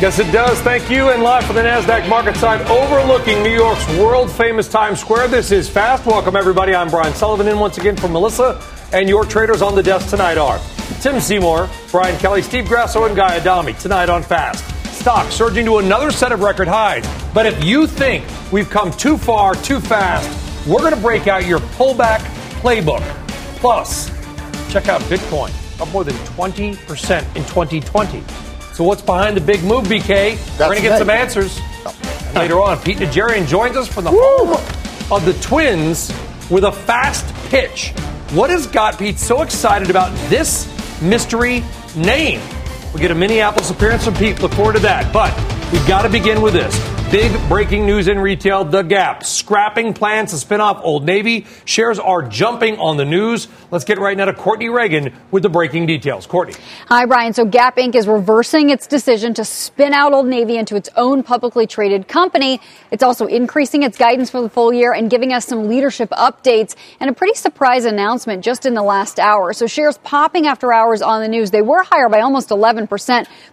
Yes, it does. Thank you. And live from the NASDAQ market side overlooking New York's world famous Times Square, this is Fast. Welcome, everybody. I'm Brian Sullivan in once again for Melissa. And your traders on the desk tonight are Tim Seymour, Brian Kelly, Steve Grasso, and Guy Adami. Tonight on Fast. Stock surging to another set of record highs. But if you think we've come too far, too fast, we're going to break out your pullback playbook. Plus, check out Bitcoin, up more than 20% in 2020. So what's behind the big move, BK? We're going to get some answers oh. later on. Pete Najarian joins us from the home of the Twins with a fast pitch. What has got Pete so excited about this mystery name? We get a Minneapolis appearance from Pete. Look forward to that. But we've got to begin with this. Big breaking news in retail The Gap scrapping plans to spin off Old Navy. Shares are jumping on the news. Let's get right now to Courtney Reagan with the breaking details. Courtney. Hi, Brian. So Gap Inc. is reversing its decision to spin out Old Navy into its own publicly traded company. It's also increasing its guidance for the full year and giving us some leadership updates and a pretty surprise announcement just in the last hour. So shares popping after hours on the news. They were higher by almost 11%,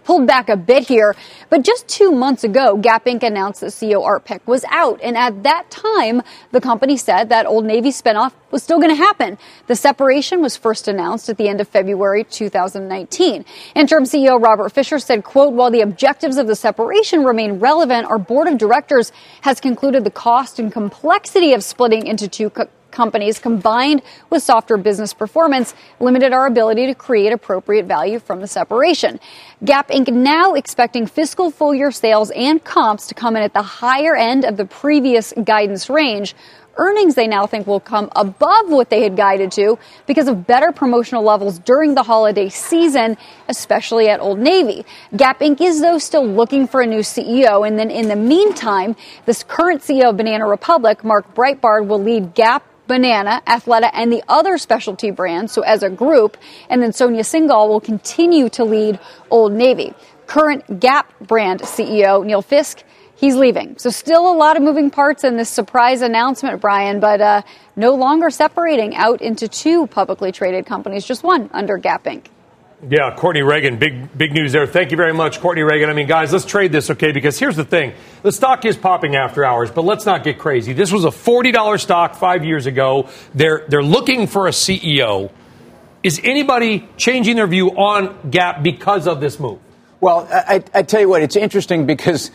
pulled back a bit here. But just two months ago, Gap Inc. announced that CEO Art Peck was out. And at that time, the company said that Old Navy spinoff was still going to happen. The separation was first announced at the end of February 2019. Interim CEO Robert Fisher said, quote, while the objectives of the separation remain relevant, our board of directors has concluded the cost and complexity of splitting into two co- companies combined with softer business performance limited our ability to create appropriate value from the separation. Gap Inc. now expecting fiscal full year sales and comps to come in at the higher end of the previous guidance range. Earnings they now think will come above what they had guided to because of better promotional levels during the holiday season, especially at Old Navy. Gap Inc. is though still looking for a new CEO. And then in the meantime, this current CEO of Banana Republic, Mark Breitbard, will lead Gap Banana, Athleta, and the other specialty brands, so as a group. And then Sonia Syngal will continue to lead Old Navy. Current Gap brand CEO Neil Fiske he's leaving. So still a lot of moving parts in this surprise announcement, Brian, but uh, no longer separating out into two publicly traded companies, just one under Gap Inc. Yeah, Courtney Reagan, big big news there. Thank you very much, Courtney Reagan. I mean, guys, let's trade this, okay? Because here's the thing: the stock is popping after hours, but let's not get crazy. This was a forty dollars stock five years ago. They're they're looking for a CEO. Is anybody changing their view on Gap because of this move? Well, I, I tell you what, it's interesting because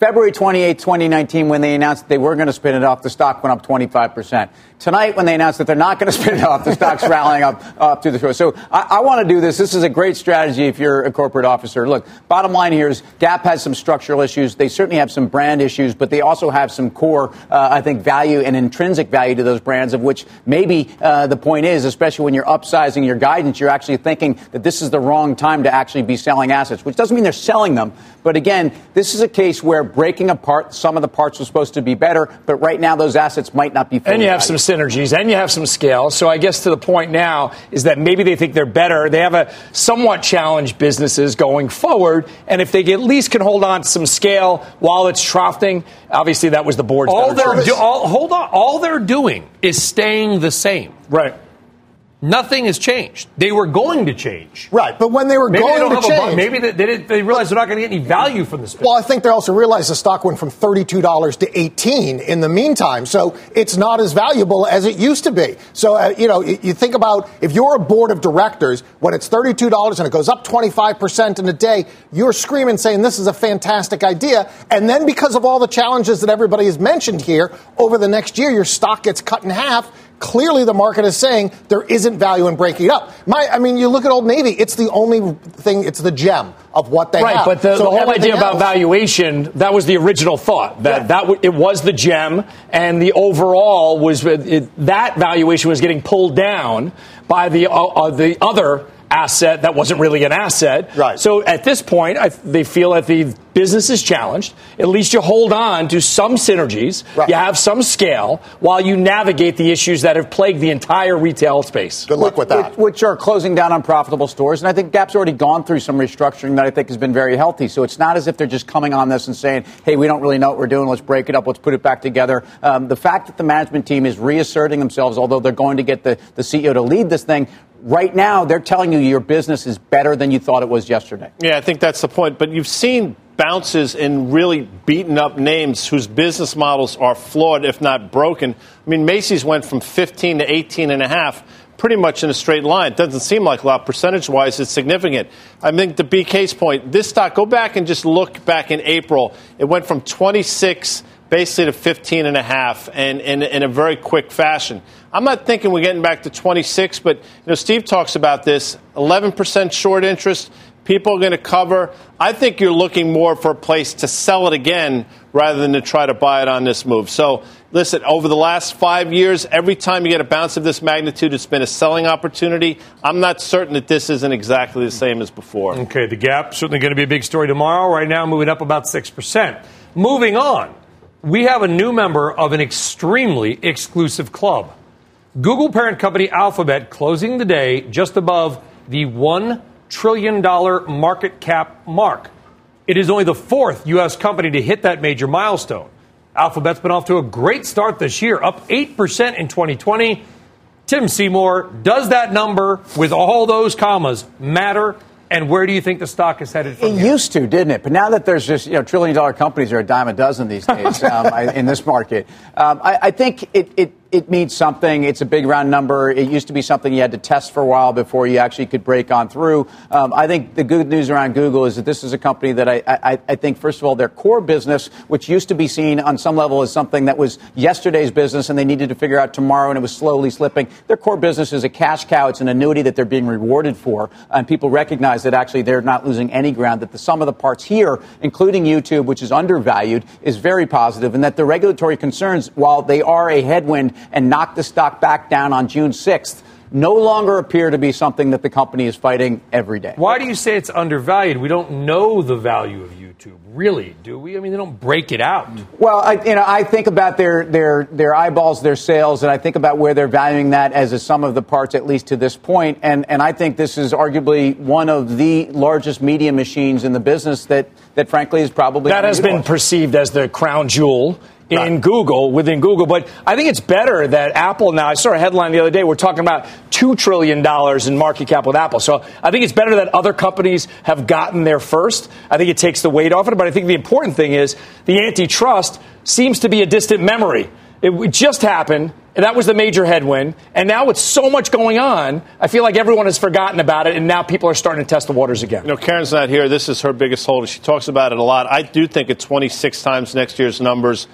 February 28, 2019, when they announced they were going to spin it off, the stock went up 25%. Tonight, when they announced that they're not going to spin it off, the stock's rallying up, up to the floor. So I, I want to do this. This is a great strategy if you're a corporate officer. Look, bottom line here is Gap has some structural issues. They certainly have some brand issues, but they also have some core, uh, I think, value and intrinsic value to those brands, of which maybe uh, the point is, especially when you're upsizing your guidance, you're actually thinking that this is the wrong time to actually be selling assets, which doesn't mean they're selling them. But again, this is a case where breaking apart some of the parts was supposed to be better, but right now those assets might not be. And you have valued. some synergies, and you have some scale. So I guess to the point now is that maybe they think they're better. They have a somewhat challenged businesses going forward, and if they at least can hold on to some scale while it's troughing, obviously that was the board's. All they're do, all, hold on, all they're doing is staying the same. Right. Nothing has changed. They were going to change. Right, but when they were maybe going they to change, a, maybe they, they, they realized they're not going to get any value from this. spin. Well, I think they also realized the stock went from thirty-two dollars to eighteen in the meantime, so it's not as valuable as it used to be. So uh, you know, you think about if you're a board of directors when it's thirty-two dollars and it goes up twenty-five percent in a day, you're screaming saying this is a fantastic idea, and then because of all the challenges that everybody has mentioned here, over the next year your stock gets cut in half Clearly, the market is saying there isn't value in breaking it up. My, I mean, you look at Old Navy; it's the only thing; it's the gem of what they right, have. Right, but the, so the whole idea else, about valuation that was the original thought that yeah. that w- it was the gem, and the overall was it, that valuation was getting pulled down by the uh, uh, the other asset that wasn't really an asset. Right. So at this point, I, they feel that the business is challenged. At least you hold on to some synergies. Right. You have some scale while you navigate the issues that have plagued the entire retail space. Good luck with that. Which, which are closing down unprofitable stores. And I think Gap's already gone through some restructuring that I think has been very healthy. So it's not as if they're just coming on this and saying, hey, we don't really know what we're doing. Let's break it up. Let's put it back together. Um, the fact that the management team is reasserting themselves, although they're going to get the, the CEO to lead this thing, right now they're telling you your business is better than you thought it was yesterday. Yeah, I think that's the point. But you've seen bounces in really beaten up names whose business models are flawed, if not broken. I mean, Macy's went from 15 to 18 and a half pretty much in a straight line. It doesn't seem like a lot percentage wise. It's significant. I think the BK's point, this stock, go back and just look back in April. It went from 26 basically to 15 and a half and in, in a very quick fashion. I'm not thinking we're getting back to 26, but you know, Steve talks about this 11% short interest. People are going to cover. I think you're looking more for a place to sell it again rather than to try to buy it on this move. So, listen, over the last five years, every time you get a bounce of this magnitude, it's been a selling opportunity. I'm not certain that this isn't exactly the same as before. Okay, the gap certainly going to be a big story tomorrow. Right now, moving up about 6%. Moving on, we have a new member of an extremely exclusive club. Google parent company Alphabet closing the day just above the $1 trillion market cap mark. It is only the fourth U.S. company to hit that major milestone. Alphabet's been off to a great start this year, up 8% in 2020. Tim Seymour, does that number with all those commas matter? And where do you think the stock is headed from It here? used to, didn't it? But now that there's just you know trillion dollar companies are a dime a dozen these days um, I, in this market, um, I, I think it, it it means something. It's a big round number. It used to be something you had to test for a while before you actually could break on through. Um, I think the good news around Google is that this is a company that I, I, I think, first of all, their core business, which used to be seen on some level as something that was yesterday's business and they needed to figure out tomorrow and it was slowly slipping. Their core business is a cash cow. It's an annuity that they're being rewarded for. And people recognize that actually they're not losing any ground, that the sum of the parts here, including YouTube, which is undervalued, is very positive, and that the regulatory concerns, while they are a headwind and knock the stock back down on June 6th, no longer appear to be something that the company is fighting every day. Why do you say it's undervalued? We don't know the value of YouTube, really, do we? I mean, they don't break it out. Well, I, you know, I think about their, their, their eyeballs, their sales, and I think about where they're valuing that as a sum of the parts, at least to this point. And, and I think this is arguably one of the largest media machines in the business that, that frankly, is probably That has been perceived as the crown jewel in Right. Google, within Google. But I think it's better that Apple now, I saw a headline the other day, we're talking about $2 trillion in market cap with Apple. So I think it's better that other companies have gotten there first. I think it takes the weight off it. But I think the important thing is the antitrust seems to be a distant memory. It just happened. And that was the major headwind. And now with so much going on, I feel like everyone has forgotten about it. And now people are starting to test the waters again. You know, Karen's not here. This is her biggest holder. She talks about it a lot. I do think at 26 times next year's numbers,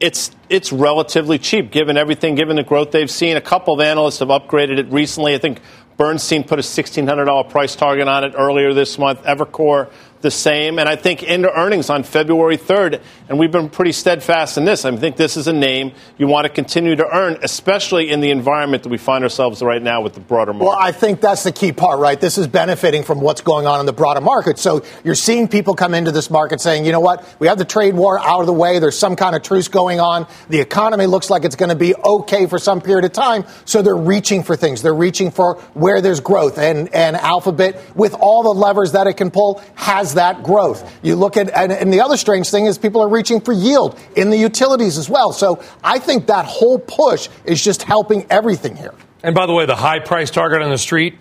it's it's relatively cheap given everything, given the growth they've seen. A couple of analysts have upgraded it recently. I think Bernstein put a $1,600 price target on it earlier this month. Evercore the same. And I think into earnings on February 3rd, and we've been pretty steadfast in this. I think this is a name you want to continue to earn, especially in the environment that we find ourselves right now with the broader market. Well, I think that's the key part, right? This is benefiting from what's going on in the broader market. So you're seeing people come into this market saying, you know what, we have the trade war out of the way. There's some kind of truce going on. The economy looks like it's going to be okay for some period of time. So they're reaching for things. They're reaching for where there's growth. And, and Alphabet, with all the levers that it can pull, has that growth. You look at, and, and the other strange thing is people are reaching for yield in the utilities as well. So I think that whole push is just helping everything here. And by the way, the high price target on the street,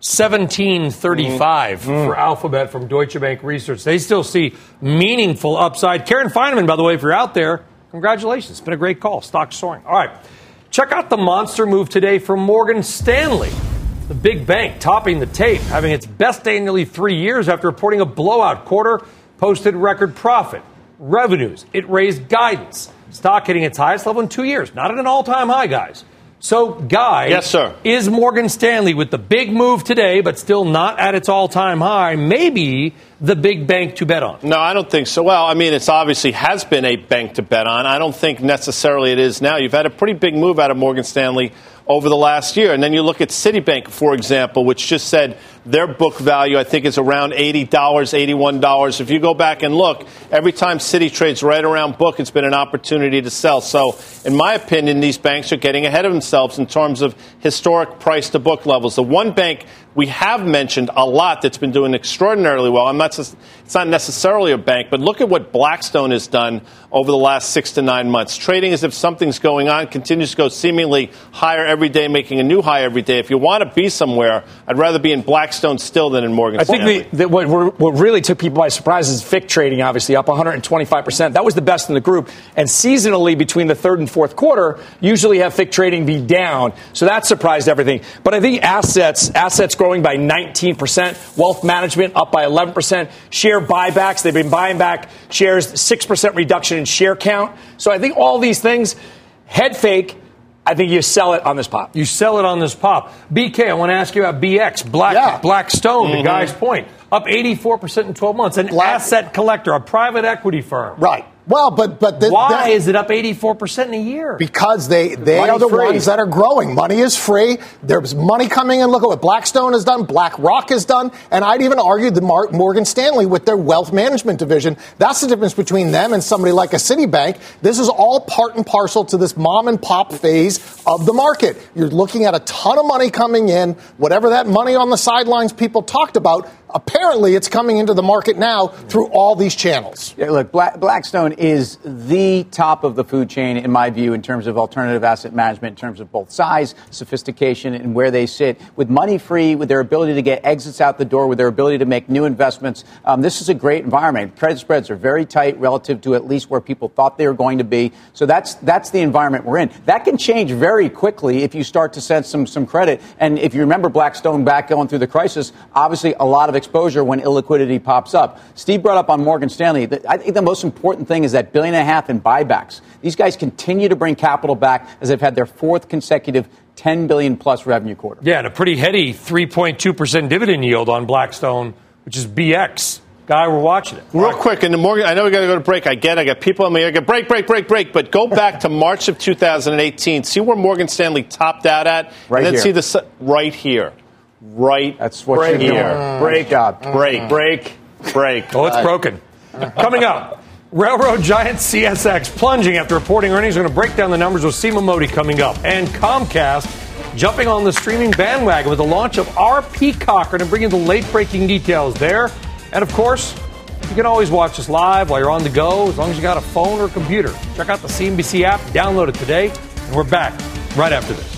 seventeen thirty-five mm-hmm. for Alphabet from Deutsche Bank Research. They still see meaningful upside. Karen Finerman, by the way, if you're out there, congratulations. It's been a great call. Stock soaring. All right. Check out the monster move today from Morgan Stanley. The big bank topping the tape, having its best day in nearly three years after reporting a blowout quarter, posted record profit, revenues. It raised guidance. Stock hitting its highest level in two years. Not at an all time high, guys. So, Guy, Yes, sir. is Morgan Stanley with the big move today, but still not at its all time high, maybe the big bank to bet on? No, I don't think so. Well, I mean, it's obviously has been a bank to bet on. I don't think necessarily it is now. You've had a pretty big move out of Morgan Stanley over the last year. And then you look at Citibank, for example, which just said their book value, I think, is around $80, $81. If you go back and look, every time Citi trades right around book, it's been an opportunity to sell. So, in my opinion, these banks are getting ahead of themselves in terms of historic price to book levels. The one bank we have mentioned a lot that's been doing extraordinarily well. I'm not, it's not necessarily a bank, but look at what Blackstone has done over the last six to nine months. Trading as if something's going on, continues to go seemingly higher every day, making a new high every day. If you want to be somewhere, I'd rather be in Blackstone still than in Morgan I think the, the, what, what, really took people by surprise is FICC trading, obviously up 125%. That was the best in the group. And seasonally, between the third and fourth quarter, usually have FICC trading be down. So that surprised everything. But I think assets, assets growing by 19%, wealth management up by 11%, share buybacks, they've been buying back shares, 6% reduction in share count. So I think all these things, head fake, I think you sell it on this pop. You sell it on this pop. BK, I want to ask you about BX, Black, Yeah. Blackstone, Mm-hmm. to Guy's point, up 84% in 12 months. An Black- asset collector, a private equity firm. Right. Well, but but the, Why is it up 84% in a year? because they they are the free. ones that are growing. Money is free. There's money coming in. Look at what Blackstone has done, BlackRock has done, and I'd even argue the Mar- Morgan Stanley with their wealth management division. That's the difference between them and somebody like a Citibank. This is all part and parcel to this mom and pop phase of the market. You're looking at a ton of money coming in. Whatever that money on the sidelines people talked about, apparently it's coming into the market now through all these channels. Yeah, look, Black, Blackstone is the top of the food chain, in my view, in terms of alternative asset management, in terms of both size, sophistication, and where they sit. With money free, with their ability to get exits out the door, with their ability to make new investments, um, this is a great environment. Credit spreads are very tight relative to at least where people thought they were going to be. So that's that's the environment we're in. That can change very quickly if you start to sense some some credit. And if you remember Blackstone back going through the crisis, obviously a lot of exposure when illiquidity pops up. Steve brought up on Morgan Stanley. that I think the most important thing is that billion and a half in buybacks. These guys continue to bring capital back as they've had their fourth consecutive 10 billion plus revenue quarter. Yeah, and a pretty heady 3.2% dividend yield on Blackstone, which is BX. Guy, we're watching it. Real quick, and the Morgan, I know we got to go to break. I get, I got people on me. I got break, break, break, break. But go back to March of 2018. See where Morgan Stanley topped out at, Right and then here. see the right here, right. That's what Break you're doing. here. Great job. break, Break. break. Oh, it's broken. Mm. Coming up, railroad giant CSX plunging after reporting earnings. We're going to break down the numbers with Seema Modi coming up. And Comcast jumping on the streaming bandwagon with the launch of our Peacock. We're going to bring you the late breaking details there. And of course, you can always watch us live while you're on the go, as long as you got a phone or computer. Check out the CNBC app, download it today, and we're back right after this.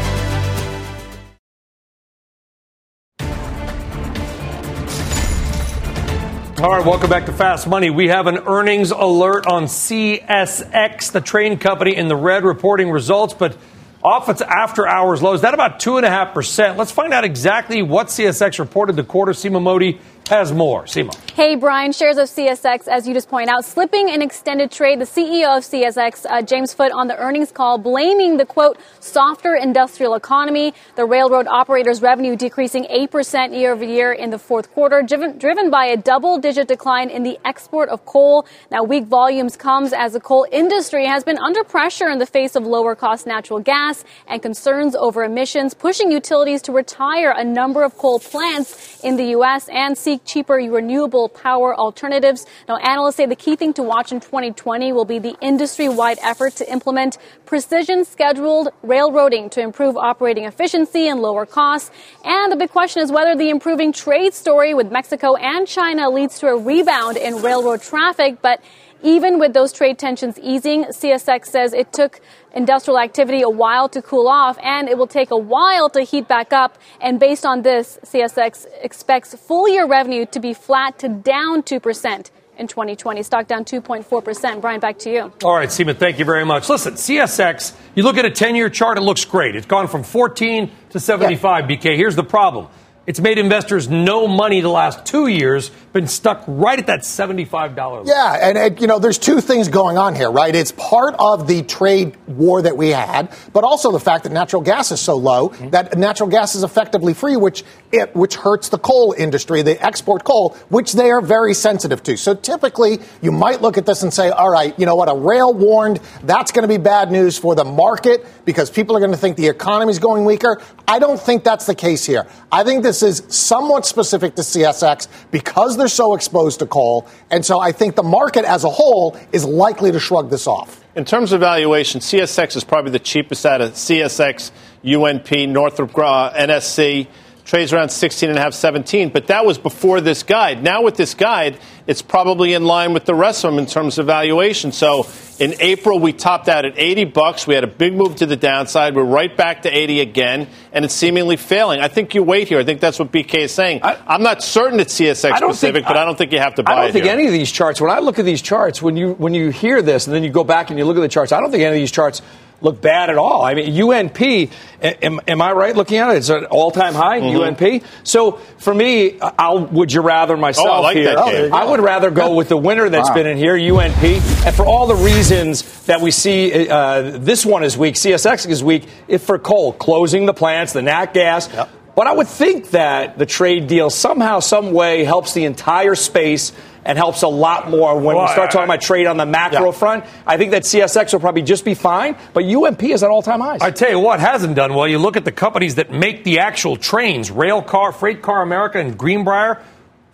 All right, welcome back to Fast Money. We have an earnings alert on CSX, the train company in the red, reporting results, but off its after hours lows. That about 2.5%. Let's find out exactly what CSX reported the quarter. Seema Modi has more. Seema. Hey, Brian, shares of CSX, as you just pointed out, slipping in extended trade. The CEO of CSX, uh, James Foote, on the earnings call, blaming the quote, softer industrial economy. The railroad operator's revenue decreasing 8% year over year in the fourth quarter, driven, driven by a double digit decline in the export of coal. Now, weak volumes comes as the coal industry has been under pressure in the face of lower cost natural gas and concerns over emissions, pushing utilities to retire a number of coal plants in the U.S. and seek cheaper renewable power alternatives. Now, analysts say the key thing to watch in 2020 will be the industry wide effort to implement precision scheduled railroading to improve operating efficiency and lower costs. And the big question is whether the improving trade story with Mexico and China leads to a rebound in railroad traffic. But Even with those trade tensions easing, CSX says it took industrial activity a while to cool off and it will take a while to heat back up. And based on this, CSX expects full year revenue to be flat to down 2% in 2020. Stock down 2.4%. Brian, back to you. All right, Seema, thank you very much. Listen, CSX, you look at a 10 year chart, it looks great. It's gone from 14 to 75, yeah. BK. Here's the problem it's made investors no money the last two years, been stuck right at that $75 level. Yeah, and, and, you know, there's two things going on here, right? It's part of the trade war that we had, but also the fact that natural gas is so low mm-hmm. that natural gas is effectively free, which it, which hurts the coal industry, the export coal, which they are very sensitive to. So typically, you might look at this and say, all right, you know what, a rail warned, that's going to be bad news for the market because people are going to think the economy is going weaker. I don't think that's the case here. I think this is somewhat specific to CSX because they're so exposed to coal. And so I think the market as a whole is likely to shrug this off. In terms of valuation, CSX is probably the cheapest out of CSX, UNP, Norfolk, uh, NSC trades around 16 and a half, 17. But that was before this guide. Now with this guide, it's probably in line with the rest of them in terms of valuation. So in April, we topped out at 80 bucks. We had a big move to the downside. We're right back to 80 again, and it's seemingly failing. I think you wait here. I think that's what BK is saying. I, am not certain it's CSX specific, think, but I, I, don't think you have to buy it. I don't think here. any of these charts. When I look at these charts, when you when you hear this, and then you go back and you look at the charts, I don't think any of these charts look bad at all. I mean, UNP, am, am I right looking at it? It's an all time high, mm-hmm. UNP. So for me, I'll would you rather myself oh, I like here. Oh, I would rather go with the winner that's wow. been in here, UNP. And for all the reasons that we see, uh, this one is weak, CSX is weak, if for coal, closing the plants, the nat gas. Yep. But I would think that the trade deal somehow, some way helps the entire space and helps a lot more when well, we start talking about trade on the macro yeah. front. I think that CSX will probably just be fine, but UNP is at all time highs. I tell you what hasn't done well. You look at the companies that make the actual trains Rail Car, Freight Car America, and Greenbrier.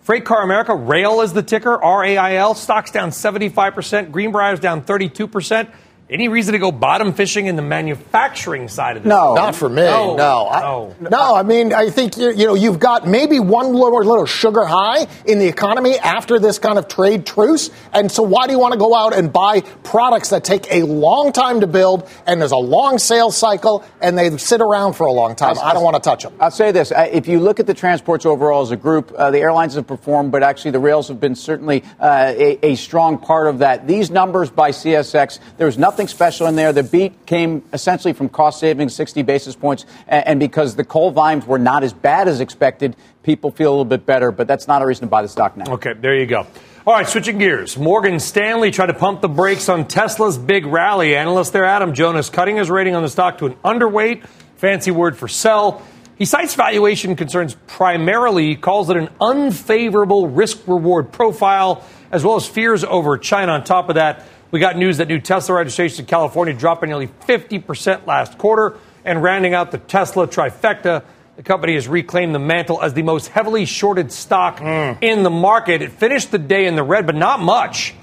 Freight Car America, Rail is the ticker, R A I L. Stock's down 75%, Greenbrier's down 32%. Any reason to go bottom fishing in the manufacturing side of this? No, not for me. No, no. I, no. I mean, I think you, you know you've got maybe one little, little sugar high in the economy after this kind of trade truce, and so why do you want to go out and buy products that take a long time to build and there's a long sales cycle and they sit around for a long time? I, I don't want to touch them. I'll say this: if you look at the transports overall as a group, uh, the airlines have performed, but actually the rails have been certainly uh, a, a strong part of that. These numbers by CSX, there's nothing nothing special in there. The beat came essentially from cost savings, 60 basis points, and because the coal volumes were not as bad as expected, people feel a little bit better, but that's not a reason to buy the stock now. Okay, there you go. All right, switching gears. Morgan Stanley tried to pump the brakes on Tesla's big rally. Analyst there, Adam Jonas, cutting his rating on the stock to an underweight, fancy word for sell. He cites valuation concerns primarily, calls it an unfavorable risk reward profile, as well as fears over China. On top of that, we got news that new Tesla registrations in California dropped by nearly 50% last quarter. And rounding out the Tesla trifecta, the company has reclaimed the mantle as the most heavily shorted stock mm. in the market. It finished the day in the red, but not much.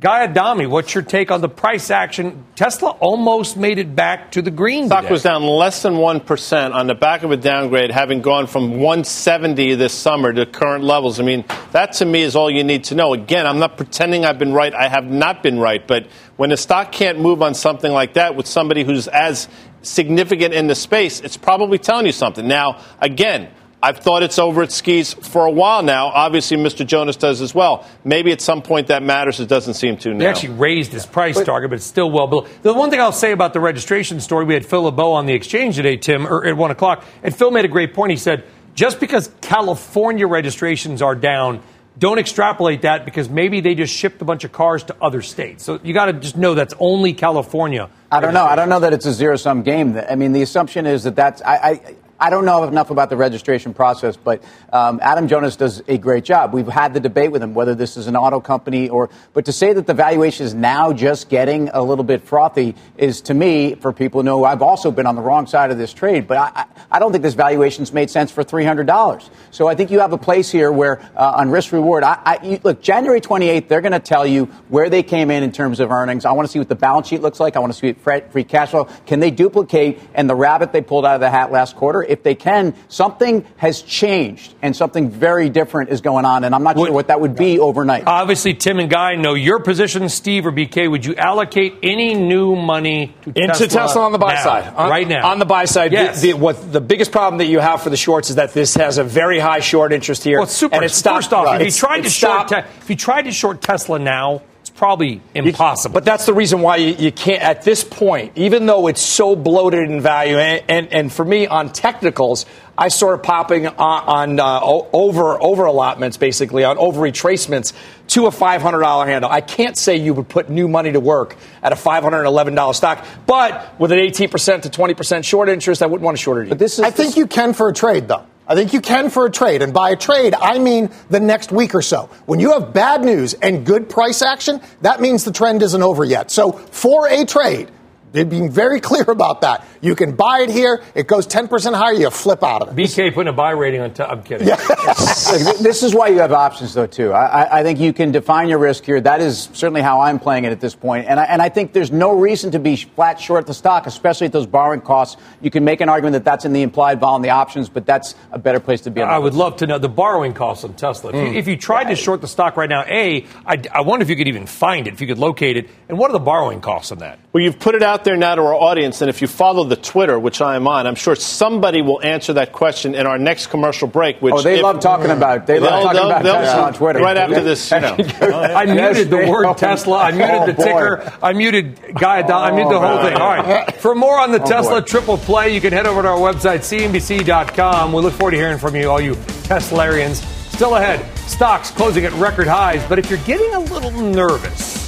Guy Adami, what's your take on the price action? Tesla almost made it back to the green. Stock today. was down less than 1% on the back of a downgrade, having gone from 170 this summer to current levels. I mean, that to me is all you need to know. Again, I'm not pretending I've been right. I have not been right. But when a stock can't move on something like that with somebody who's as significant in the space, it's probably telling you something. Now, again, I've thought it's over at skis for a while now. Obviously, Mr. Jonas does as well. Maybe at some point that matters. It doesn't seem to now. He actually raised his price but, target, but it's still well below. The one thing I'll say about the registration story, we had Phil LeBeau on the exchange today, Tim, or at 1 o'clock, and Phil made a great point. He said, just because California registrations are down, don't extrapolate that because maybe they just shipped a bunch of cars to other states. So you got to just know that's only California. I don't know. I don't know that it's a zero sum game. I mean, the assumption is that that's. I, I, I don't know enough about the registration process, but um, Adam Jonas does a great job. We've had the debate with him whether this is an auto company or, but to say that the valuation is now just getting a little bit frothy is, to me, for people who know I've also been on the wrong side of this trade, but I, I don't think this valuation's made sense for $300. So I think you have a place here where uh, on risk reward, I, I, you, look, January 28th, they're going to tell you where they came in in terms of earnings. I want to see what the balance sheet looks like. I want to see free cash flow. Can they duplicate and the rabbit they pulled out of the hat last quarter? Or if they can, something has changed and something very different is going on. And I'm not sure what that would be overnight. Obviously, Tim and Guy know your position, Steve or BK. Would you allocate any new money to into Tesla, Tesla on the buy now, side, On- right now? On the buy side, Yes. the, the, what the biggest problem that you have for the shorts is that this has a very high short interest here, Well, it's super. and it's stopped. First off, if you tried to short, stopped. te- if you tried to short Tesla now, it's probably impossible. But that's the reason why you, you can't, at this point, even though it's so bloated in value, and, and, and for me on technicals, I started popping on, on uh, over over allotments, basically on over retracements to a $500 handle. I can't say you would put new money to work at a $511 stock, but with an 18% to 20% short interest, I wouldn't want to short it. But this is I think you can for a trade, though. I think you can for a trade. And by a trade, I mean the next week or so. When you have bad news and good price action, that means the trend isn't over yet. So for a trade, they're being very clear about that. You can buy it here. It goes 10% higher. You flip out of it. BK putting a buy rating on. I'm kidding. Look, this is why you have options, though, too. I, I- I think you can define your risk here. That is certainly how I'm playing it at this point. And I, and I think there's no reason to be flat short the stock, especially at those borrowing costs. You can make an argument that that's in the implied vol and the options, but that's a better place to be. on I would list. love to know the borrowing costs on Tesla. If, Mm. you, if you tried to short the stock right now, A, I, I wonder if you could even find it, if you could locate it. And what are the borrowing costs on that? Well, you've put it out there now to our audience, and if you follow the Twitter, which I am on, I'm sure somebody will answer that question in our next commercial break. Which Oh, they if- love talking about they love talking they'll- about they'll- Tesla on Twitter. Right after this, you know. I Yes, muted the word oh, Tesla. I muted oh, the boy. ticker. I muted Guy. I muted the whole thing. All right. For more on the Oh, Tesla boy. triple play, you can head over to our website, cnbc.com. We look forward to hearing from you, all you Teslarians. Still ahead, stocks closing at record highs. But if you're getting a little nervous,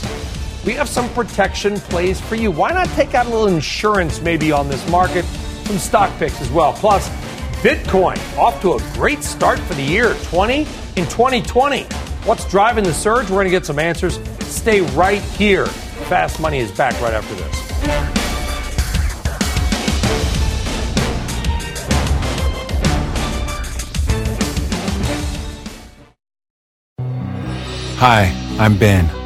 we have some protection plays for you. Why not take out a little insurance maybe on this market? Some stock picks as well. Plus, Bitcoin off to a great start for the year 20 in 2020. What's driving the surge? We're going to get some answers. Stay right here. Fast Money is back right after this. Hi, I'm Ben.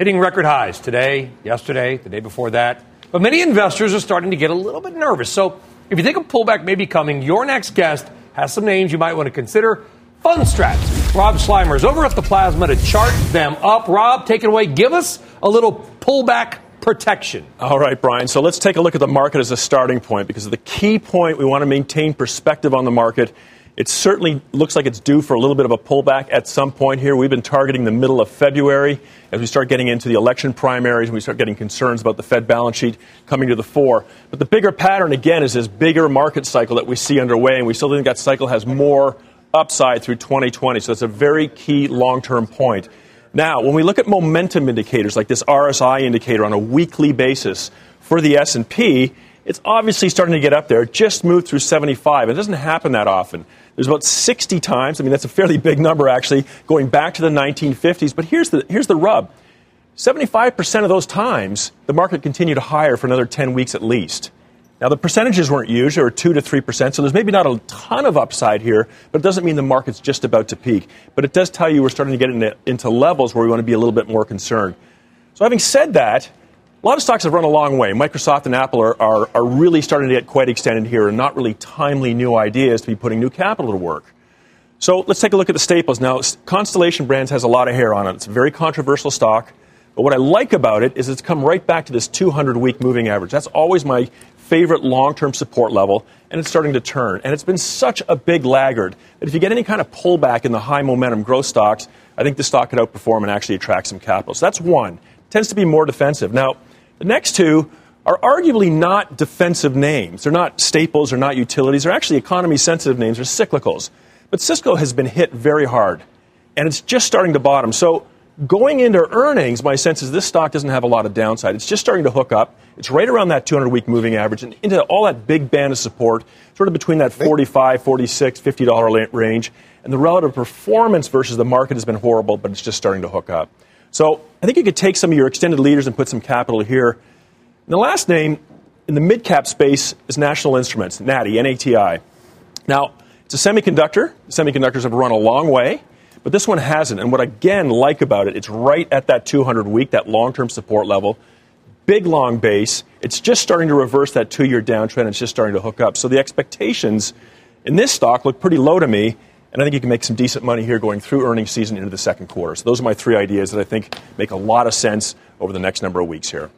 hitting record highs today, yesterday, the day before that. But many investors are starting to get a little bit nervous. So if you think a pullback may be coming, your next guest has some names you might want to consider. Fundstrat's. Rob Sluymer is over at the Plasma to chart them up. Rob, take it away. Give us a little pullback protection. All right, Brian. So let's take a look at the market as a starting point because the key point we want to maintain perspective on the market. It certainly looks like it's due for a little bit of a pullback at some point here. We've been targeting the middle of February as we start getting into the election primaries and we start getting concerns about the Fed balance sheet coming to the fore. But the bigger pattern, again, is this bigger market cycle that we see underway, and we still think that cycle has more upside through 2020. So that's a very key long term point. Now, when we look at momentum indicators like this RSI indicator on a weekly basis for the S&P, it's obviously starting to get up there. It just moved through 75. It doesn't happen that often. There's about 60 times. I mean, that's a fairly big number actually, going back to the 1950s. But here's the here's the rub. 75% of those times, the market continued higher for another 10 weeks at least. Now, the percentages weren't huge, they were 2 to 3%, so there's maybe not a ton of upside here, but it doesn't mean the market's just about to peak. But it does tell you we're starting to get into, into levels where we want to be a little bit more concerned. So, having said that, a lot of stocks have run a long way. Microsoft and Apple are, are, are really starting to get quite extended here and not really timely new ideas to be putting new capital to work. So let's take a look at the staples. Now, Constellation Brands has a lot of hair on it. It's a very controversial stock. But what I like about it is it's come right back to this 200 week moving average. That's always my favorite long term support level, and it's starting to turn. And it's been such a big laggard that if you get any kind of pullback in the high momentum growth stocks, I think the stock could outperform and actually attract some capital. So that's one. It tends to be more defensive. Now, the next two are arguably not defensive names. They're not staples, they're not utilities. They're actually economy sensitive names, they're cyclicals. But Cisco has been hit very hard, and it's just starting to bottom. So going into earnings, my sense is this stock doesn't have a lot of downside. It's just starting to hook up. It's right around that 200 week moving average and into all that big band of support, sort of between that 45, 46, $50 range. And the relative performance versus the market has been horrible, but it's just starting to hook up. So I think you could take some of your extended leaders and put some capital here. And the last name in the mid cap space is National Instruments, NATI, N-A-T-I. Now, it's a semiconductor. Semiconductors have run a long way, but this one hasn't. And what I again like about it, it's right at that 200 week, that long term support level. Big long base. It's just starting to reverse that two year downtrend. It's just starting to hook up. So the expectations in this stock look pretty low to me. And I think you can make some decent money here going through earnings season into the second quarter. So those are my three ideas that I think make a lot of sense over the next number of weeks here.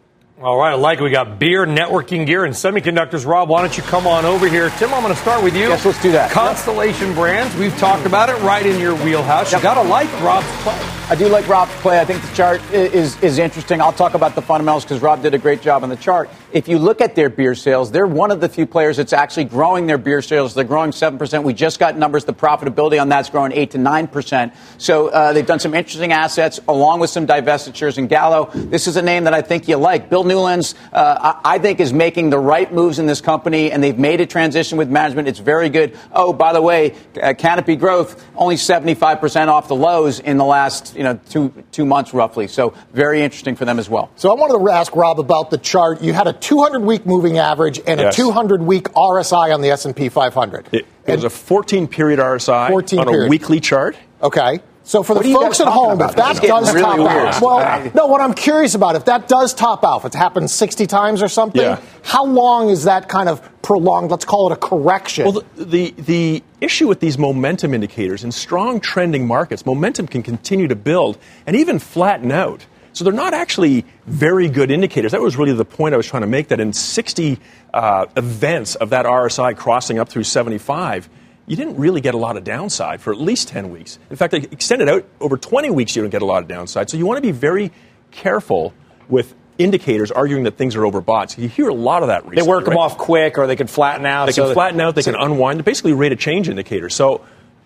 All right, I like it. We got beer, networking gear, and semiconductors. Rob, why don't you come on over here? Tim, I'm going to start with you. Yes, let's do that. Constellation yep. Brands. We've talked about it right in your wheelhouse. Yep. You got to like Rob's play. I do like Rob's play. I think the chart is, is interesting. I'll talk about the fundamentals because Rob did a great job on the chart. If you look at their beer sales, they're one of the few players that's actually growing their beer sales. They're growing 7%. We just got numbers. The profitability on that's growing 8 to 9%. So uh, they've done some interesting assets along with some divestitures. in Gallo, this is a name that I think you like. Bill Newlands, uh, I think, is making the right moves in this company, and they've made a transition with management. It's very good. Oh, by the way, uh, Canopy Growth, only 75% off the lows in the last you know, two, two months roughly. So very interesting for them as well. So I wanted to ask Rob about the chart. You had a 200 week moving average and yes. a 200 week RSI on the S&P 500. It, it was a 14 period RSI 14 on period. a weekly chart. Okay. So for what the folks at home, about? if that does really top weird. out, well, no, what I'm curious about, if that does top out, if it's happened 60 times or something, yeah. how long is that kind of prolonged? Let's call it a correction. Well, the, the, the issue with these momentum indicators in strong trending markets, momentum can continue to build and even flatten out. So they're not actually very good indicators. That was really the point I was trying to make that in 60 uh, events of that RSI crossing up through 75, you didn't really get a lot of downside for at least 10 weeks. In fact, they extended out over 20 weeks, you don't get a lot of downside. So you want to be very careful with indicators arguing that things are overbought. So you hear a lot of that recently. They work right? them off quick or they can flatten out. They so can flatten out, they so can unwind. basically rate of change indicators. So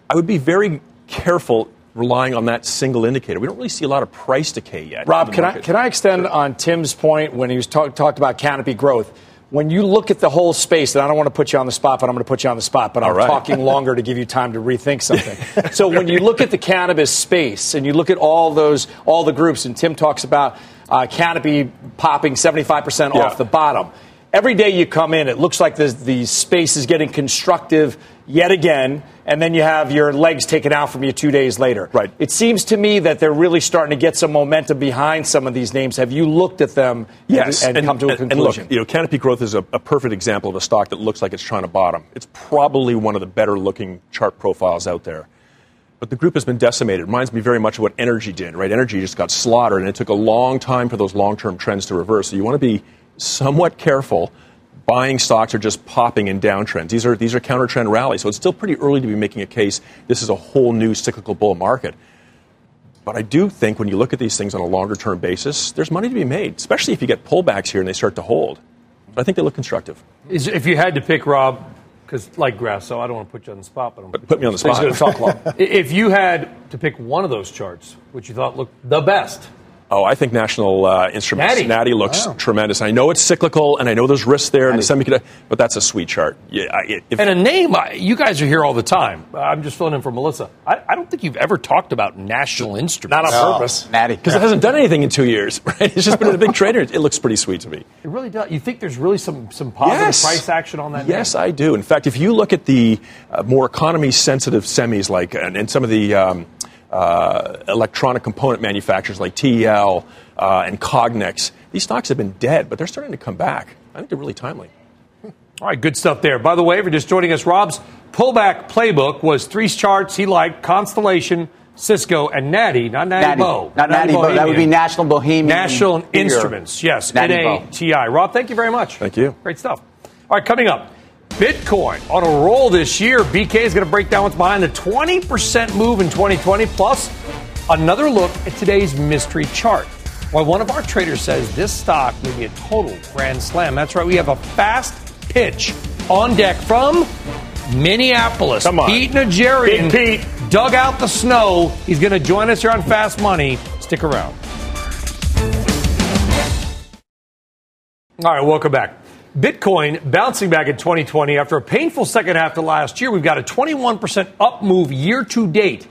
I would be very careful relying on that single indicator. We don't really see a lot of price decay yet. Rob, can I, can I extend sure. on Tim's point when he was talk, talked about canopy growth? When you look at the whole space, and I don't want to put you on the spot, but I'm going to put you on the spot, but I'm right. talking longer to give you time to rethink something. so when you look at the cannabis space and you look at all those, all the groups, and Tim talks about uh, canopy popping 75% yeah. off the bottom every day you come in, it looks like the, the space is getting constructive yet again, and then you have your legs taken out from you two days later. Right. It seems to me that they're really starting to get some momentum behind some of these names. Have you looked at them yes, and, and, come to a conclusion? And look, you know, Canopy Growth is a, a perfect example of a stock that looks like it's trying to bottom. It's probably one of the better looking chart profiles out there. But the group has been decimated. It reminds me very much of what energy did, right? Energy just got slaughtered, and it took a long time for those long term trends to reverse. So you want to be somewhat careful buying stocks are just popping in downtrends. These are, these are counter trend rallies. So it's still pretty early to be making a case this is a whole new cyclical bull market. But I do think when you look at these things on a longer term basis, there's money to be made, especially if you get pullbacks here and they start to hold. I think they look constructive. Is, if you had to pick, Rob, because like Grasso I don't want to put you on the spot, but I'm put, put me on the spot. talk long. if you had to pick one of those charts, which you thought looked the best, Oh, I think National uh, Instruments Natty. Natty, looks Wow. tremendous. I know it's cyclical, and I know there's risks there in the semiconductor, but that's a sweet chart. Yeah, I, if, And a name, I- you guys are here all the time. I'm just filling in for Melissa. I, I don't think you've ever talked about National Instruments. not on purpose, Natty. because it hasn't done anything in two years. Right? It's just been a big trader. It looks pretty sweet to me. It really does. You think there's really some, some positive Yes. price action on that? Yes, I do. In fact, if you look at the uh, more economy-sensitive semis, like and, and some of the um, uh, electronic component manufacturers like TEL uh, and Cognex, these stocks have been dead, but they're starting to come back. I think they're really timely. All right, good stuff there. By the way, if you're just joining us, Rob's pullback playbook was three charts he liked Constellation, Cisco, and Natty, not Natty, Natty. Bo. Not Natty Bo. That would be National Bohemian. National Instruments, yes. Natty Bo. N-A-T-I. Rob, thank you very much. Thank you. Great stuff. All right, coming up. Bitcoin on a roll this year. BK is going to break down what's behind the 20% move in 2020, plus another look at today's mystery chart. Why one of our traders says this stock may be a total grand slam. That's right, we have a fast pitch on deck from Minneapolis. Come on. Pete Najarian Big Pete. dug out the snow. He's going to join us here on Fast Money. Stick around. All right, welcome back. Bitcoin bouncing back in 2020 after a painful second half to last year. We've got a 21% up move year to date,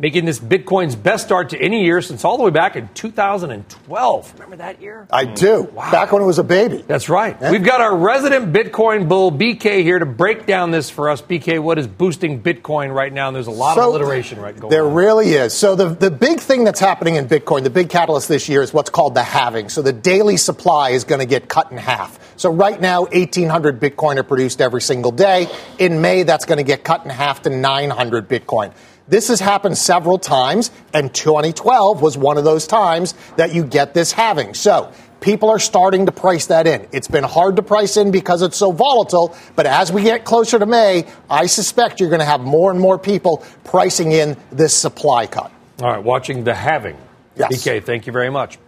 making this Bitcoin's best start to any year since all the way back in 2012. Remember that year? I hmm. do. Wow. Back when it was a baby. That's right. We've got our resident Bitcoin bull, BK, here to break down this for us. BK, what is boosting Bitcoin right now? And there's a lot So, of alliteration right going There on. really is. So the, the big thing that's happening in Bitcoin, the big catalyst this year is what's called the halving. So the daily supply is going to get cut in half. So right now, 1,800 Bitcoin are produced every single day. In May, that's going to get cut in half to 900 Bitcoin. This has happened several times, and 2012 was one of those times that you get this halving. So people are starting to price that in. It's been hard to price in because it's so volatile, but as we get closer to May, I suspect you're going to have more and more people pricing in this supply cut. All right, watching the halving. Yes. BK, thank you very much.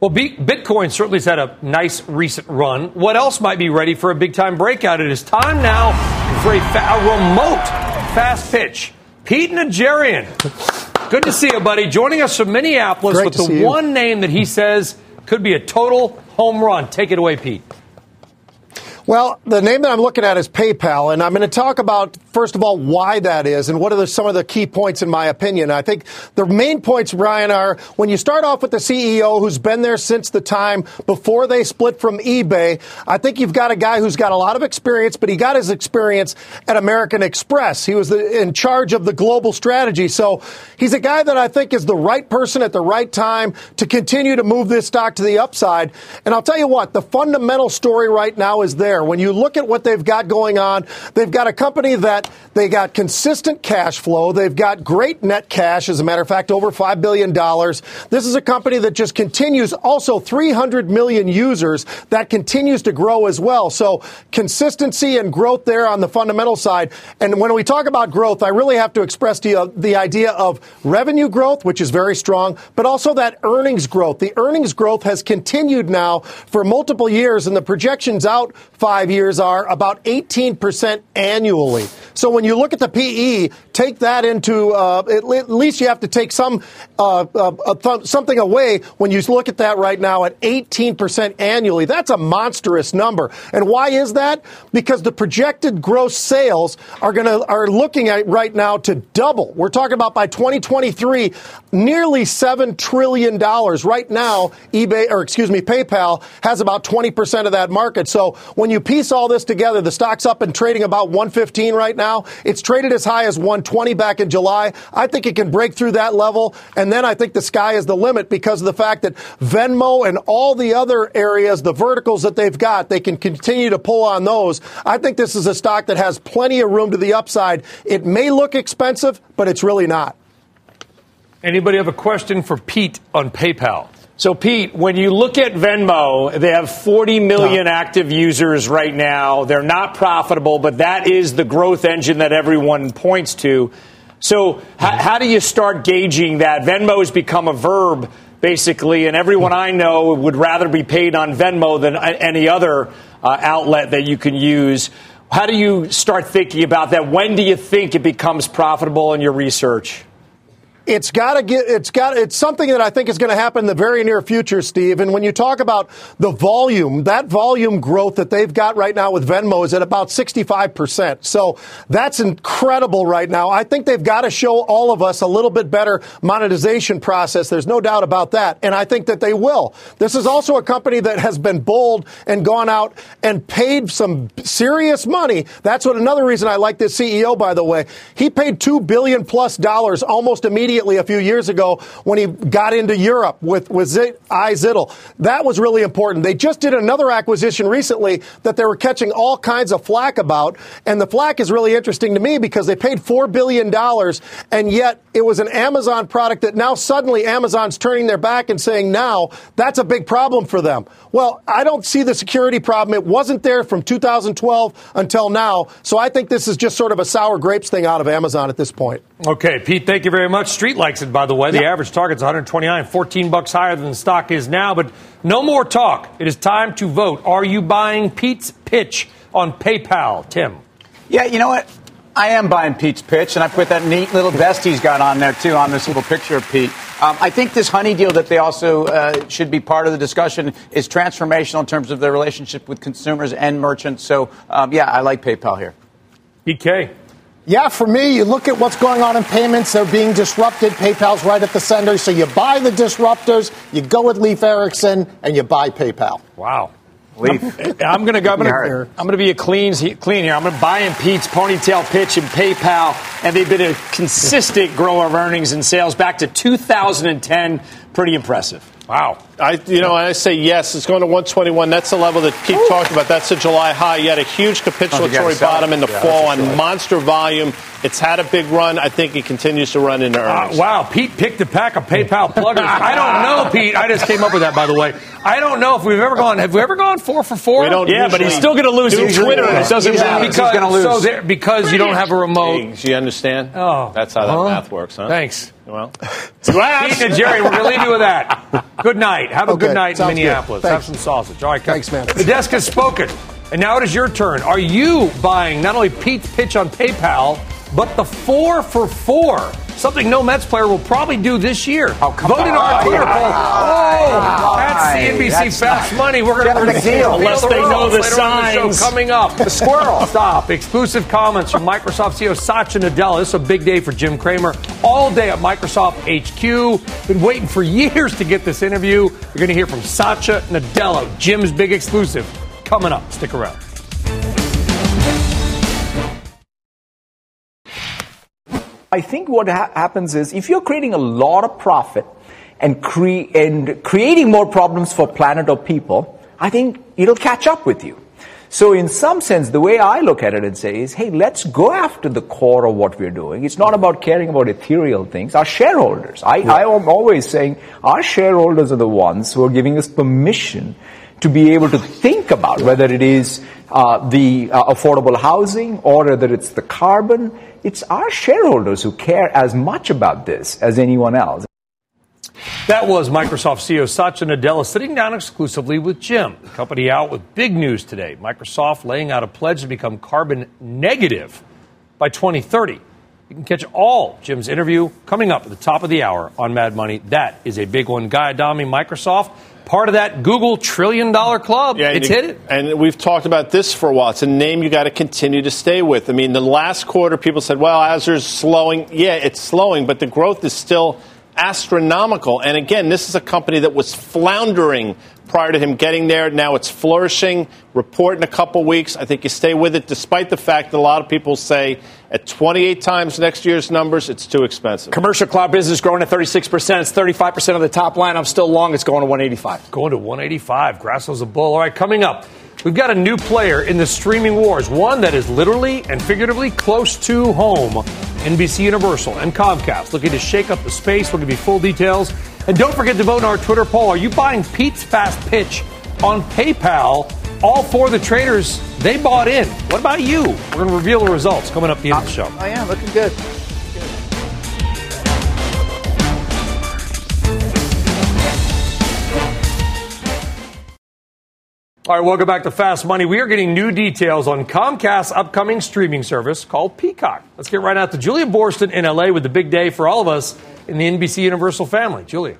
Well, B- Bitcoin certainly has had a nice recent run. What else might be ready for a big time breakout? It is time now for a, fa- a remote fast pitch. Pete Najarian. Good to see you, buddy. Joining us from Minneapolis Great with the one name that he says could be a total home run. Take it away, Pete. Well, the name that I'm looking at is PayPal, and I'm going to talk about, first of all, why that is and what are the, some of the key points in my opinion. I think the main points, Brian, are when you start off with the CEO who's been there since the time before they split from eBay, I think you've got a guy who's got a lot of experience, but he got his experience at American Express. He was the, in charge of the global strategy. So he's a guy that I think is the right person at the right time to continue to move this stock to the upside. And I'll tell you what, the fundamental story right now is there. When you look at what they've got going on, they've got a company that they got consistent cash flow. They've got great net cash, as a matter of fact, over $5 billion. This is a company that just continues, also 300 million users that continues to grow as well. So consistency and growth there on the fundamental side. And when we talk about growth, I really have to express to you the idea of revenue growth, which is very strong, but also that earnings growth. The earnings growth has continued now for multiple years, and the projections out five years are about 18% annually. So when you look at the PE, take that into, uh, at, le- at least you have to take some, uh, uh, th- something away when you look at that right now at 18% annually. That's a monstrous number. And why is that? Because the projected gross sales are going to, are looking at right now to double. We're talking about by 2023, nearly $7 trillion. Right now, eBay, or excuse me, PayPal has about 20% of that market. So when you piece all this together, the stock's up and trading about 115 right now. It's traded as high as 120 back in July. I think it can break through that level. And then I think the sky is the limit because of the fact that Venmo and all the other areas, the verticals that they've got, they can continue to pull on those. I think this is a stock that has plenty of room to the upside. It may look expensive, but it's really not. Anybody have a question for Pete on PayPal? So, Pete, when you look at Venmo, they have 40 million active users right now. They're not profitable, but that is the growth engine that everyone points to. So, h- how do you start gauging that? Venmo has become a verb, basically, and everyone I know would rather be paid on Venmo than any other uh, outlet that you can use. How do you start thinking about that? When do you think it becomes profitable in your research? It's got to get it's got it's something that I think is going to happen in the very near future, Steve. And when you talk about the volume, that volume growth that they've got right now with Venmo is at about 65%. So that's incredible right now. I think they've got to show all of us a little bit better monetization process. There's no doubt about that. And I think that they will. This is also a company that has been bold and gone out and paid some serious money. That's what another reason I like this CEO, by the way. He paid 2 billion plus dollars almost immediately immediately a few years ago when he got into Europe with, with iZettle. That was really important. They just did another acquisition recently that they were catching all kinds of flack about. And the flack is really interesting to me because they paid $4 billion and yet it was an Amazon product that now suddenly Amazon's turning their back and saying now that's a big problem for them. Well, I don't see the security problem. It wasn't there from 2012 until now. So I think this is just sort of a sour grapes thing out of Amazon at this point. Okay, Pete, thank you very much. Street likes it, by the way. The yep. average target's 129, 14 bucks higher than the stock is now. But no more talk. It is time to vote. Are you buying Pete's pitch on PayPal, Tim? Yeah, you know what? I am buying Pete's pitch, and I put that neat little vest he's got on there too on this little picture of Pete. Um, I think this honey deal that they also uh, should be part of the discussion is transformational in terms of their relationship with consumers and merchants. So, um, yeah, I like PayPal here. BK. Yeah, for me, you look at what's going on in payments, they're being disrupted. PayPal's right at the center. So you buy the disruptors, you go with Leif Erikson, and you buy PayPal. Wow. Leif. I'm going to go. I'm going to be a clean, clean here. I'm going to buy in Pete's ponytail pitch and PayPal, and they've been a consistent grower of earnings and sales back to 2010. Pretty impressive. Wow. I, you know, I say yes. It's going to 121. That's the level that Keith talked about. That's a July high. You had a huge capitulatory oh, bottom in the yeah, fall on monster volume. It's had a big run. I think it continues to run into uh, earnings. Uh, wow, Pete picked a pack of PayPal pluggers. I don't know, Pete. I just came up with that, by the way. I don't know if we've ever gone. Have we ever gone four for four? We don't. Yeah, but he's still going to lose on Twitter. It doesn't matter. Because, he's going to lose. So there, because you don't have a remote. You understand? Oh, that's how that huh? math works, huh? Thanks. Well, Pete Najarian, we're going to leave you with that. Good night. Have a okay, good night in Minneapolis. Have some sausage. All right, thanks, man. The desk has spoken. And now it is your turn. Are you buying not only Pete's pitch on PayPal, but the four for four? Something no Mets player will probably do this year. Oh, come Vote on. in our Twitter poll. Oh, that's CNBC that's Fast Money. We're going to deal. Unless they know the signs. The coming up. The squirrel. Stop. Exclusive comments from Microsoft CEO Satya Nadella. This is a big day for Jim Cramer. All day at Microsoft HQ. Been waiting for years to get this interview. You're going to hear from Satya Nadella, Jim's big exclusive. Coming up. Stick around. I think what ha- happens is if you're creating a lot of profit and, cre- and creating more problems for planet or people, I think it'll catch up with you. So in some sense, the way I look at it and say is, hey, let's go after the core of what we're doing. It's not about caring about ethereal things. Our shareholders, I, yeah. I am always saying our shareholders are the ones who are giving us permission to be able to think about whether it is uh, the uh, affordable housing or whether it's the carbon. It's our shareholders who care as much about this as anyone else. That was Microsoft CEO Satya Nadella sitting down exclusively with Jim. The company out with big news today. Microsoft laying out a pledge to become carbon negative by 2030. You can catch all Jim's interview coming up at the top of the hour on Mad Money. That is a big one. Guy Adami, Microsoft part of that Google trillion dollar club. Yeah, it's hit it. And we've talked about this for a while. It's a name you got to continue to stay with. I mean, the last quarter, people said, well, Azure's slowing. Yeah, it's slowing, but the growth is still astronomical. And again, this is a company that was floundering prior to him getting there. Now it's flourishing. Report in a couple weeks. I think you stay with it, despite the fact that a lot of people say at 28 times next year's numbers, it's too expensive. Commercial cloud business growing at 36%. It's 35% of the top line. I'm still long. It's going to 185. Going to 185. Grasso's a bull. All right, coming up. We've got a new player in the streaming wars, one that is literally and figuratively close to home. NBC Universal and Comcast looking to shake up the space. We'll give you full details. And don't forget to vote in our Twitter poll. Are you buying Pete's Fast Pitch on PayPal? All four of the traders, they bought in. What about you? We're going to reveal the results coming up the end of the show. Oh, I am looking good. All right, welcome back to Fast Money. We are getting new details on Comcast's upcoming streaming service called Peacock. Let's get right out to Julia Boorstin in LA with the big day for all of us in the NBC Universal family. Julia.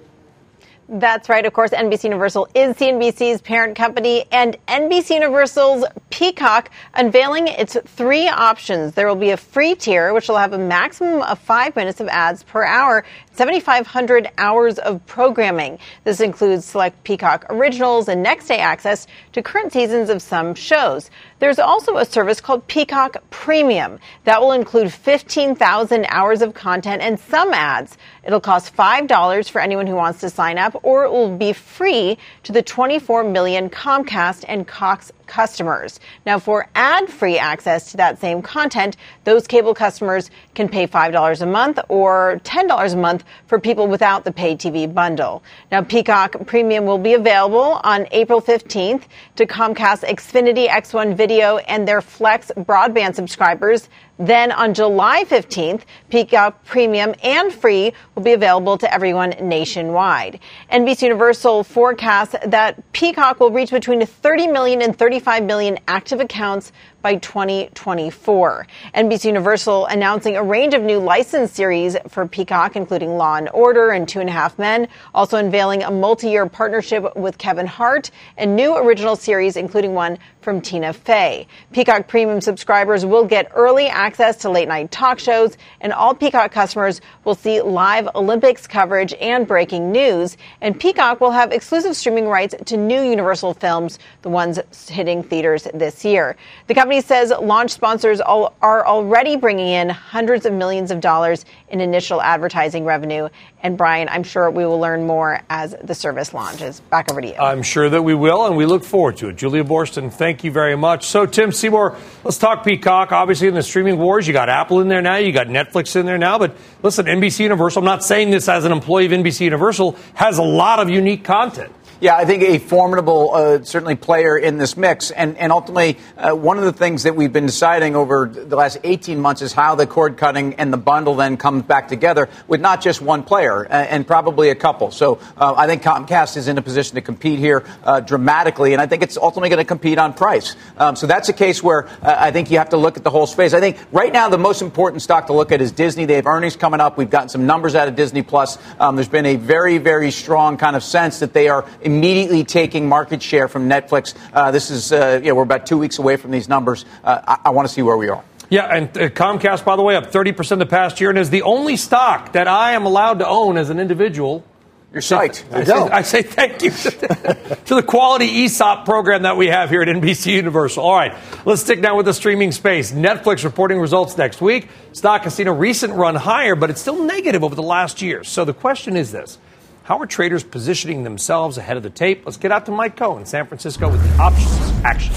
That's right. Of course, NBC Universal is CNBC's parent company, and NBC Universal's Peacock unveiling its three options. There will be a free tier, which will have a maximum of five minutes of ads per hour, 7,500 hours of programming. This includes select Peacock originals and next day access to current seasons of some shows. There's also a service called Peacock Premium that will include 15,000 hours of content and some ads. It'll cost $5 for anyone who wants to sign up, or it will be free to the 24 million Comcast and Cox customers. Now, for ad free access to that same content, those cable customers can pay $5 a month or $10 a month for people without the pay TV bundle. Now, Peacock Premium will be available on April 15th to Comcast Xfinity X1 Video and their Flex broadband subscribers. Then on July 15th, Peacock Premium and Free will be available to everyone nationwide. NBC Universal forecasts that Peacock will reach between 30 million and 35 million active accounts by 2024. NBC Universal announcing a range of new license series for Peacock, including Law and Order and Two and a Half Men, also unveiling a multi-year partnership with Kevin Hart and new original series, including one from Tina Fey. Peacock Premium subscribers will get early access to late night talk shows, and all Peacock customers will see live Olympics coverage and breaking news. And Peacock will have exclusive streaming rights to new Universal films, the ones hitting theaters this year. The company says launch sponsors are already bringing in hundreds of millions of dollars in initial advertising revenue. And Brian, I'm sure we will learn more as the service launches. Back over to you. I'm sure that we will, and we look forward to it. Julia Boorstin, thank you very much. So, Tim Seymour, let's talk Peacock. Obviously, in the streaming wars, you got Apple in there now, you got Netflix in there now. But listen, NBC Universal, I'm not saying this as an employee of NBC Universal, has a lot of unique content. Yeah, I think a formidable, uh, certainly player in this mix. And, and ultimately, uh, one of the things that we've been deciding over the last 18 months is how the cord cutting and the bundle then comes back together with not just one player uh, and probably a couple. So uh, I think Comcast is in a position to compete here uh, dramatically, and I think it's ultimately going to compete on price. Um, so that's a case where uh, I think you have to look at the whole space. I think right now the most important stock to look at is Disney. They have earnings coming up. We've gotten some numbers out of Disney Plus. Um, there's been a very, very strong kind of sense that they are immediately taking market share from Netflix. Uh, this is, uh, yeah, we're about two weeks away from these numbers. Uh, I, I want to see where we are. Yeah, and uh, Comcast, by the way, up 30% the past year, and is the only stock that I am allowed to own as an individual. You're psyched. I, say, I say thank you to the quality ESOP program that we have here at NBC Universal. All right, let's stick now with the streaming space. Netflix reporting results next week. Stock has seen a recent run higher, but it's still negative over the last year. So the question is this how are traders positioning themselves ahead of the tape? Let's get out to Mike Khouw in San Francisco with the options action.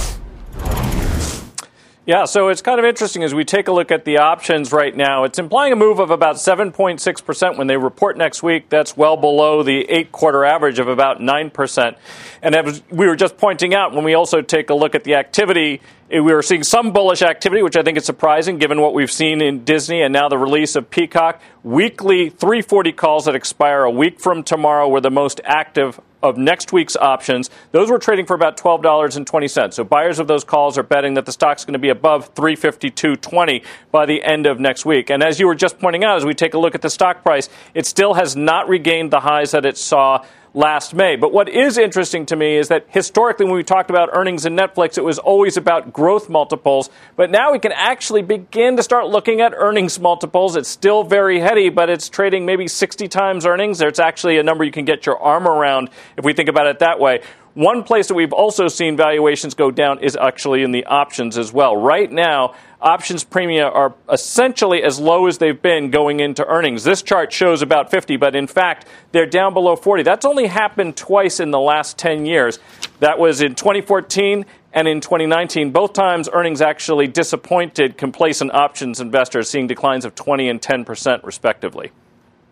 Yeah, so it's kind of interesting as we take a look at the options right now. It's implying a move of about 7.6% when they report next week. That's well below the eight quarter average of about 9%. And as we were just pointing out, when we also take a look at the activity, Eh, we are seeing some bullish activity, which I think is surprising given what we've seen in Disney and now the release of Peacock. Weekly 340 calls that expire a week from tomorrow were the most active of next week's options. Those were trading for about $12.20. So buyers of those calls are betting that the stock's going to be above 352.20 by the end of next week. And as you were just pointing out, as we take a look at the stock price, it still has not regained the highs that it saw last May. But what is interesting to me is that historically, when we talked about earnings in Netflix, it was always about growth multiples. But now we can actually begin to start looking at earnings multiples. It's still very heady, but it's trading maybe 60 times earnings. It's actually a number you can get your arm around if we think about it that way. One place that we've also seen valuations go down is actually in the options as well. Right now, options premia are essentially as low as they've been going into earnings. This chart shows about 50, but in fact, they're down below 40. That's only happened twice in the last 10 years. That was in 2014 and in 2019. Both times, earnings actually disappointed complacent options investors, seeing declines of 20 and 10%, respectively.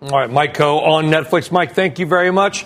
All right, Mike Khouw on Netflix. Mike, thank you very much.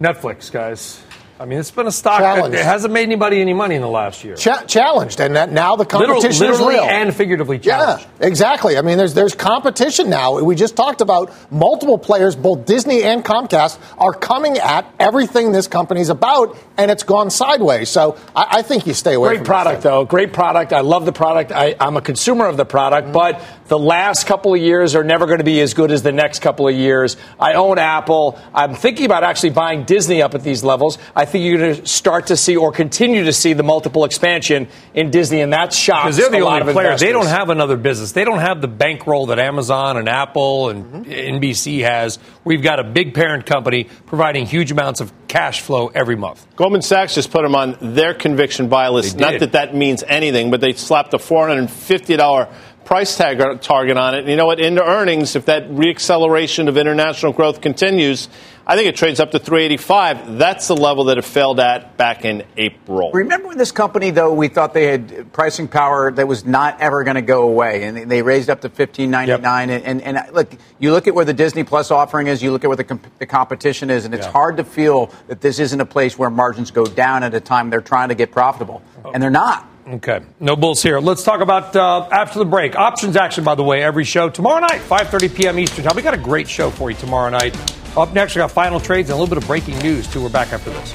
Netflix, guys. I mean, it's been a stock Challenged. that hasn't made anybody any money in the last year. Cha- challenged, and that now the Literal- competition literally is real and figuratively Yeah, exactly. I mean, there's there's competition now. We just talked about multiple players, both Disney and Comcast, are coming at everything this company's about, and it's gone sideways. So I, I think you stay away. Great product, though. Great product. I love the product. I, I'm a consumer of the product, mm-hmm. but the last couple of years are never going to be as good as the next couple of years. I own Apple. I'm thinking about actually buying Disney up at these levels. I think you're going to start to see or continue to see the multiple expansion in Disney, and that's shocks Because they're the a only of player. They don't have another business. They don't have the bankroll that Amazon and Apple and NBC has. We've got a big parent company providing huge amounts of cash flow every month. Goldman Sachs just put them on their conviction buy list. Not that that means anything, but they slapped a $450 price tag target on it. And you know what? Into earnings, if that reacceleration of international growth continues, I think it trades up to 385. That's the level that it failed at back in April. Remember when this company, though, we thought they had pricing power that was not ever going to go away, and they raised up to fifteen ninety nine. And, and, and uh, look, you look at where the Disney Plus offering is, you look at where the, comp- the competition is, and it's Yeah. hard to feel that this isn't a place where margins go down at a time they're trying to get profitable, oh. and they're not. Okay, no bulls here. Let's talk about uh, after the break. Options action, by the way, every show tomorrow night, 5:30 p.m. Eastern time. We got a great show for you tomorrow night. Up next, we got final trades and a little bit of breaking news too. We're back after this.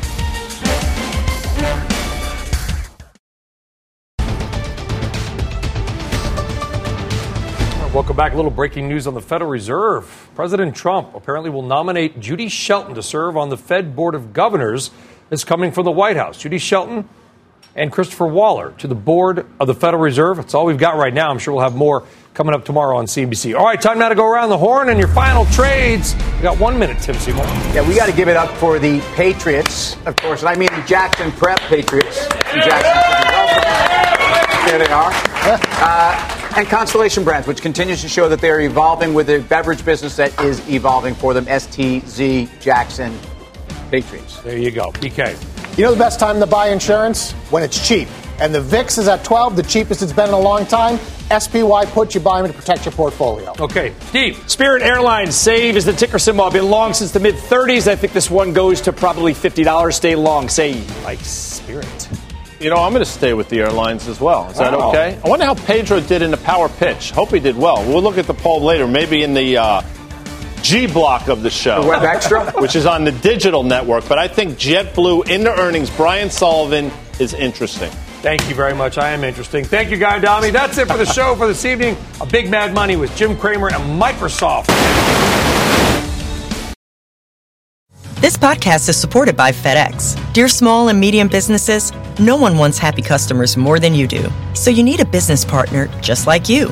Welcome back. A little breaking news on the Federal Reserve. President Trump apparently will nominate Judy Shelton to serve on the Fed Board of Governors. This coming from the White House. Judy Shelton and Christopher Waller to the board of the Federal Reserve. That's all we've got right now. I'm sure we'll have more coming up tomorrow on CNBC. All right, time now to go around the horn and your final trades. We got one minute, Tim Seymour. Yeah, we got to give it up for the Patriots, of course, and I mean the Jackson Prep Patriots. in Jackson. There they are. Uh, and Constellation Brands, which continues to show that they're evolving with a beverage business that is evolving for them. STZ Jackson Patriots. There you go. BK. You know the best time to buy insurance? When it's cheap. And the VIX is at 12, the cheapest it's been in a long time. SPY puts you buy them to protect your portfolio. Okay, Steve. Spirit Airlines, save is the ticker symbol. I've been long since the mid 30s. I think this one goes to probably $50. Stay long. Save like Spirit. You know, I'm going to stay with the airlines as well. Is that Wow. okay? I wonder how Pedro did in the power pitch. Hope he did well. We'll look at the poll later, maybe in the uh, G block of the show. The Web Extra? Which is on the digital network. But I think JetBlue into earnings, Brian Sullivan is interesting. Thank you very much. I am interesting. Thank you, Guy Adami. That's it for the show for this evening. A big mad money with Jim Cramer and Microsoft. This podcast is supported by FedEx. Dear small and medium businesses, no one wants happy customers more than you do. So you need a business partner just like you.